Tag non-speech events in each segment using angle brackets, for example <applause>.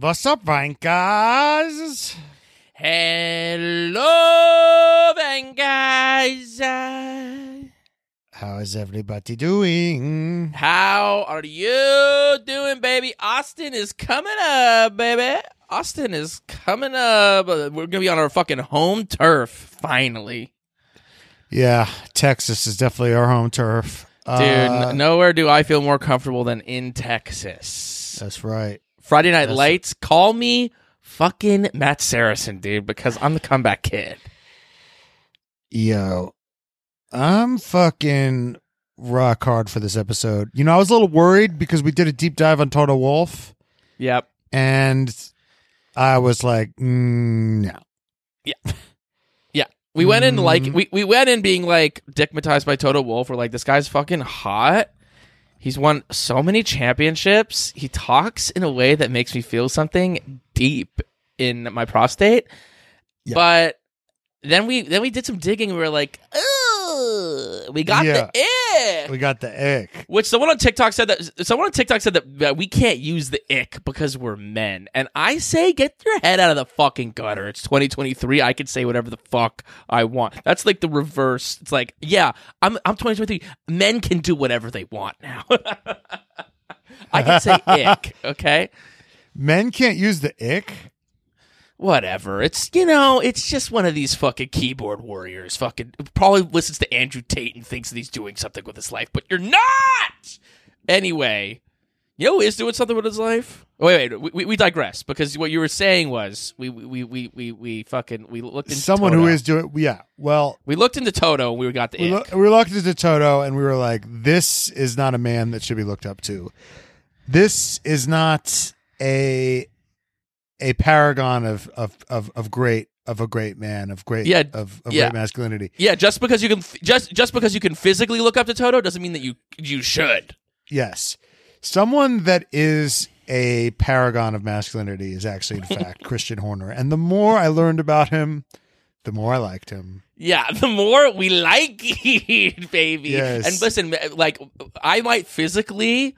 What's up, Vankers? Hello. Uh, How is everybody doing? How are you doing, baby? Austin is coming up, baby. Austin is coming up. We're gonna be on our fucking home turf finally, Yeah, Texas is definitely our home turf. dude. Uh, nowhere do I feel more comfortable than in Texas. That's right. Friday Night That's- Lights. Call me fucking Matt Saracen, dude, because I'm the comeback kid. Yo, I'm fucking rock hard for this episode. You know, I was a little worried because we did a deep dive on Toto Wolff, Yep. and I was like, mm, no. We went in like Mm. we, we went in being like dickmatized by Toto Wolff. We're like, this guy's fucking hot. He's won so many championships. He talks in a way that makes me feel something deep in my prostate. Yeah. But then we then we did some digging. and We were like, Ugh, we got Yeah. the ick. We got the ick. Which someone on TikTok said that someone on TikTok said that, that we can't use the ick because we're men. And I say get your head out of the fucking gutter. It's 2023. I can say whatever the fuck I want. That's like the reverse. It's like, yeah, I'm I'm 2023. Men can do whatever they want now. <laughs> I can say <laughs> ick, okay? Men can't use the ick. Whatever. It's you know, it's just one of these fucking keyboard warriors. Fucking probably listens to Andrew Tate and thinks that he's doing something with his life, but you're not. Anyway, you know who is doing something with his life? Oh, wait, wait, we, we digress because what you were saying was we we we we, we fucking we looked into Someone Toto. who is doing, yeah. Well, we looked into Toto. and We got the we, lo- we looked into Toto and we were like, this is not a man that should be looked up to. This is not a a paragon of of of, of great of a great man of great Yeah, of, of yeah. great masculinity. yeah, just because you can just just because you can physically look up to Toto doesn't mean that you you should. Yes, someone that is a paragon of masculinity is actually in <laughs> fact Christian Horner. And the more I learned about him, the more I liked him. Yeah, <laughs> the more we like <laughs> it, baby. Yes. And listen, like I might physically,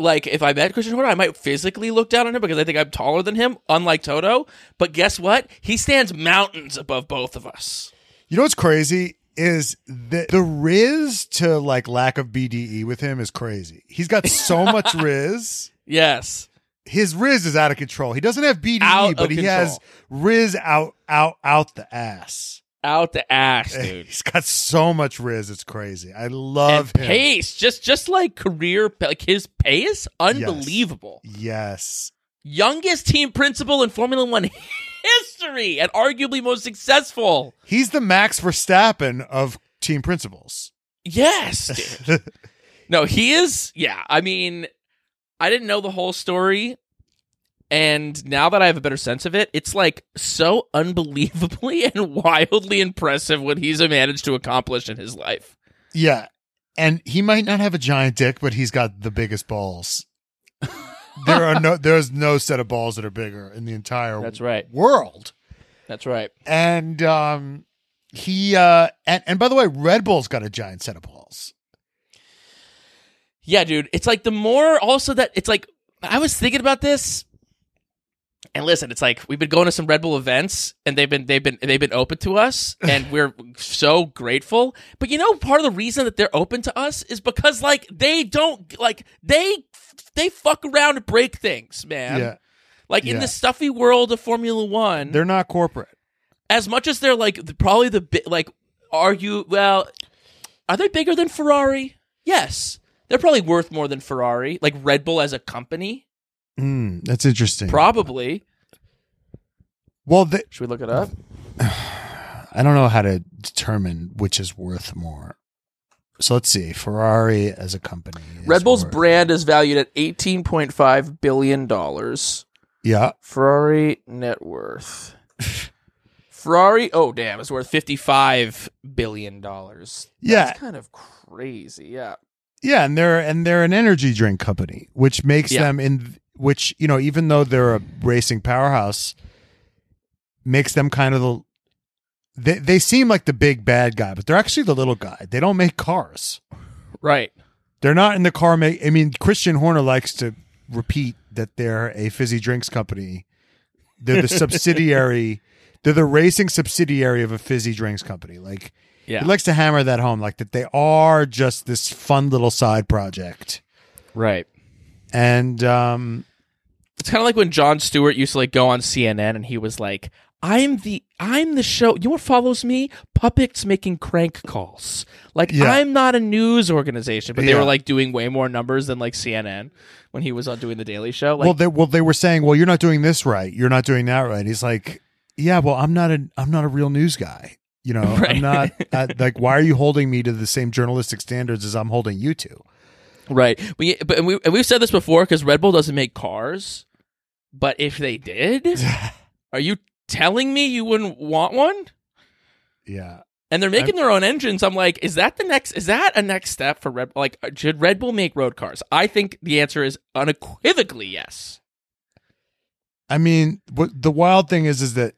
like if I met Christian Horner, I might physically look down on him because I think I'm taller than him, unlike Toto. But guess what? He stands mountains above both of us. You know what's crazy is the the Riz to like lack of BDE with him is crazy. He's got so much <laughs> Riz. Yes. His Riz is out of control. He doesn't have BDE, Out but he has Riz out out out the ass. Out the ass, eh, dude. He's got so much Riz, it's crazy. I love and him. pace, just just like career, like his pace, unbelievable. Yes. Youngest team principal in Formula One history, and arguably most successful. He's the Max Verstappen of team principals. Yes, dude. <laughs> No, he is. Yeah, I mean, I didn't know the whole story, and now that I have a better sense of it, it's like so unbelievably <laughs> and wildly impressive what he's managed to accomplish in his life. Yeah. And he might not have a giant dick, but he's got the biggest balls. there are no <laughs> there's no set of balls that are bigger in the entire That's right. world. That's right. And um he uh and, and by the way, Red Bull's got a giant set of balls. Yeah, dude. It's like the more also that it's like I was thinking about this. And listen, it's like we've been going to some Red Bull events and they've been they've been they've been open to us <sighs> and we're so grateful. But you know part of the reason that they're open to us is because like they don't like they they fuck around and break things, man. yeah. Like in the stuffy world of Formula 1, They're not corporate. as much as they're like probably the bi- like are you well are they bigger than Ferrari? Yes. They're probably worth more than Ferrari, like Red Bull as a company. Mm, that's interesting. Probably. well, the, Should we look it up? <sighs> I don't know how to determine which is worth more. So let's see. Ferrari as a company. Red Bull's worth- brand is valued at eighteen point five billion dollars. Yeah. Ferrari net worth. Ferrari, oh damn, it's worth fifty five billion dollars. Yeah. That's kind of crazy. Yeah. Yeah, and they're and they're an energy drink company, which makes Yeah. them in which you know even though they're a racing powerhouse, makes them kind of the they they seem like the big bad guy, but they're actually the little guy. They don't make cars. Right. They're not in the car make. I mean, Christian Horner likes to repeat that they're a fizzy drinks company. They're the <laughs> subsidiary. They're the racing subsidiary of a fizzy drinks company. Like Yeah. he likes to hammer that home, like that they are just this fun little side project. right. And um, It's kind of like when Jon Stewart used to like go on CNN and he was like, "I'm the I'm the show. You know what follows me? Puppets making crank calls. Like Yeah. I'm not a news organization, but they Yeah. were like doing way more numbers than like CNN when he was on doing the Daily Show. Like, well, they well they were saying, well, you're not doing this right. You're not doing that right. He's like, yeah, well, I'm not a I'm not a real news guy. You know, <laughs> Right. I'm not uh, like. Why are you holding me to the same journalistic standards as I'm holding you to? right? Yeah, but and we and we've said this before because Red Bull doesn't make cars. But if they did, <laughs> are you telling me you wouldn't want one? Yeah. and they're making their own engines. I'm like, is that the next? Is that a next step for Red? Like, should Red Bull make road cars? I think the answer is unequivocally yes. I mean, what the wild thing is, is that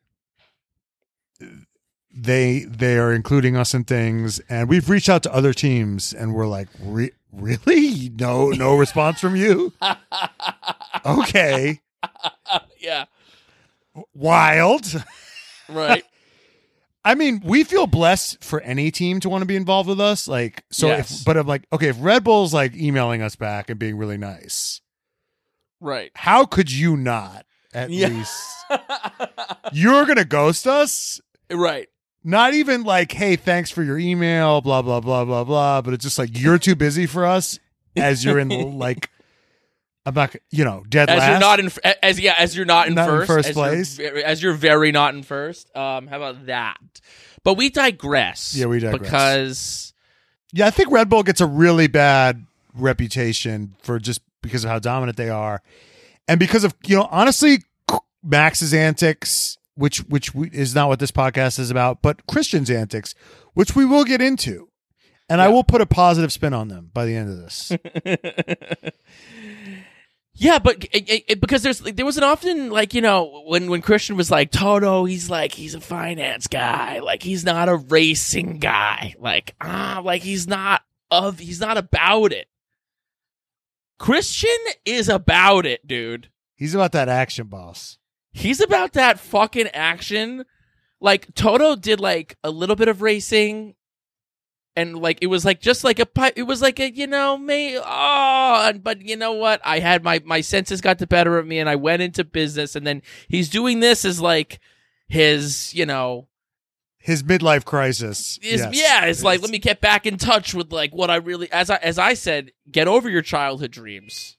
they they are including us in things, and we've reached out to other teams, and we're like, Re- really? No, no response from you. <laughs> Okay, <laughs> yeah, wild. right. <laughs> I mean, we feel blessed for any team to want to be involved with us. Like, so, Yes. if, but I'm like, okay, if Red Bull's like emailing us back and being really nice, right. how could you not at Yeah. least? <laughs> You're gonna ghost us? right. Not even like, hey, thanks for your email, blah blah blah blah blah. But it's just like you're too busy for us, as you're in like, I'm not, you know, dead As last. you're not in, as yeah, as you're not in Not in first, first as you're place. as you're very not in first. Um, how about that? But we digress. Yeah, we digress. because Yeah, I think Red Bull gets a really bad reputation for just because of how dominant they are, and because of you know honestly Max's antics, which which we, is not what this podcast is about, but Christian's antics, which we will get into, and I will put a positive spin on them by the end of this. <laughs> Yeah, but it, it- it- because there's there was an often like you know when when Christian was like Toto, he's like he's a finance guy, like he's not a racing guy, like ah, like he's not of he's not about it. Christian is about it, dude. He's about that action, boss. He's about that fucking action. Like Toto did like a little bit of racing and like it was like just like a pi- it was like a you know may oh and- but you know what I had my my senses got the better of me and I went into business and then he's doing this as like his you know His midlife crisis. is yes. yeah it's like let me get back in touch with like what I really as I as I said get over your childhood dreams.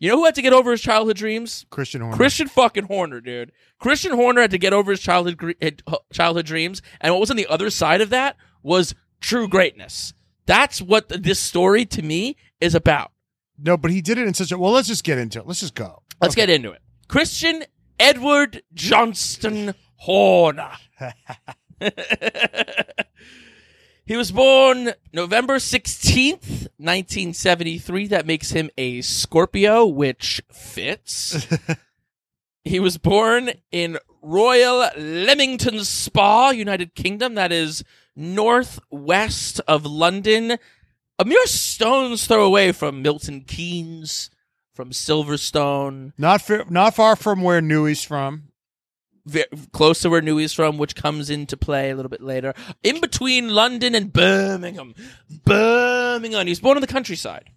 You know who had to get over his childhood dreams? Christian Horner. Christian fucking Horner, dude. Christian Horner had to get over his childhood eh, childhood dreams, and what was on the other side of that was true greatness. That's what th- this story to me is about. no, but he did it in such a well. Let's just get into it. Let's just go. Let's get into it. Christian Edward Johnston Horner. <laughs> he was born November 16th, 1973. That makes him a Scorpio, which fits. <laughs> he was born in Royal Leamington Spa, United Kingdom. That is northwest of London. A mere stone's throw away from Milton Keynes, from Silverstone. Not fa- not far from where Newey's from. ve- close to where Newey's from, which comes into play a little bit later. In between London and Birmingham. Birmingham. He was born in the countryside.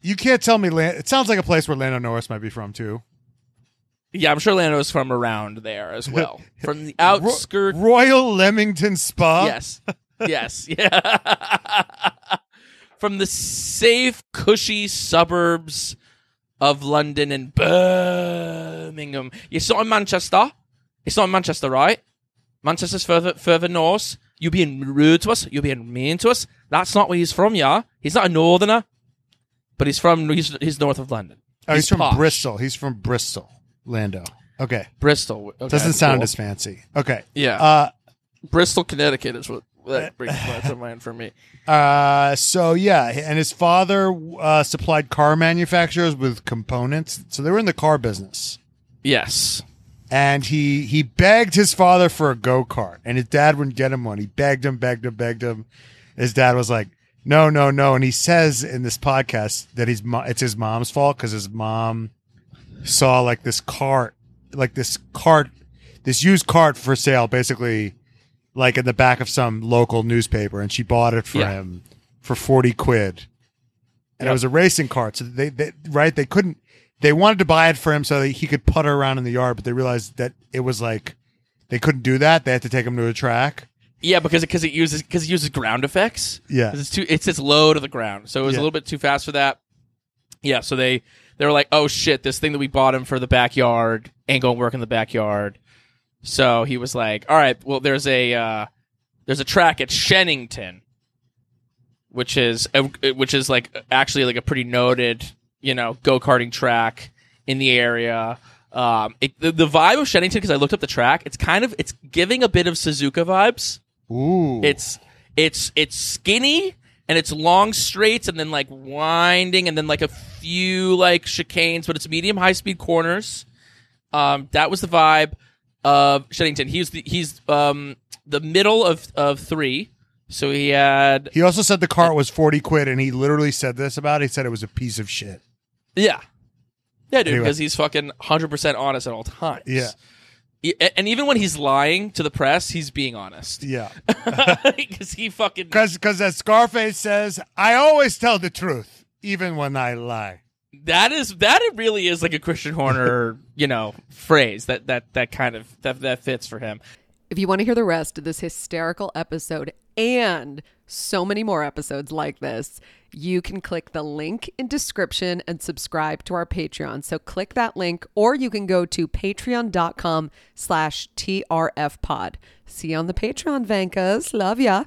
You can't tell me. Lan- it sounds like a place where Lando Norris might be from too. Yeah, I'm sure Lando is from around there as well. <laughs> From the outskirts. Royal Leamington Spa. yes. Yes. <laughs> Yeah. from the safe, cushy suburbs of London and Birmingham. You saw in Manchester. It's not in Manchester, right? Manchester's further further north. You're being rude to us. You're being mean to us. That's not where he's from, yeah. He's not a northerner, but he's from he's, he's north of London. Oh, he's, from posh. Bristol. He's from Bristol. Lando. Okay. Bristol. Okay, Doesn't sound cool. as fancy. Okay. yeah. Uh Bristol, Connecticut is what that <laughs> brings to mind for me. uh so yeah, and his father uh supplied car manufacturers with components. So they were in the car business. Yes. And he he begged his father for a go-kart and his dad wouldn't get him one. He begged him, begged him, begged him. His dad was like, "No, no, no." And he says in this podcast that he's it's his mom's fault cuz his mom saw like this cart, like this cart, this used cart for sale, basically, like in the back of some local newspaper, and she bought it for Yeah. him for forty quid, and it Yep. was a racing cart. So they, they right they couldn't. They wanted to buy it for him so that he could putter around in the yard, but they realized that it was like they couldn't do that. They had to take him to a track. Yeah, because because it uses because it uses ground effects. Yeah. 'Cause it's too it's it's low to the ground, so it was Yeah. a little bit too fast for that. Yeah, so they they were like, oh shit, this thing that we bought him for the backyard ain't gonna work in the backyard. So he was like, all right, well there's a uh, there's a track at Shenington, which is a, which is like actually like a pretty noted you know go karting track in the area. Um, it, the, the vibe of Shenington because I looked up the track, it's kind of it's giving a bit of Suzuka vibes. Ooh, It's it's it's skinny and it's long straights and then like winding and then like a few like chicanes, but it's medium high speed corners. Um, that was the vibe of Shenington. He's the he's um the middle of of three. So he had He also said the cart was 40 quid, and he literally said this about it. He said it was a piece of shit. yeah. Yeah, dude, Anyway. because he's fucking 100% honest at all times. Yeah. And even when he's lying to the press, he's being honest. Yeah. <laughs> Because he fucking. Because as Scarface says, I always tell the truth, even when I lie. That is that it really is like a Christian Horner, <laughs> you know, phrase that that that kind of that that fits for him. If you want to hear the rest of this hysterical episode and so many more episodes like this, you can click the link in description and subscribe to our Patreon. So click that link or you can go to patreon.com slash trfpod. See you on the Patreon, Vankas. Love ya.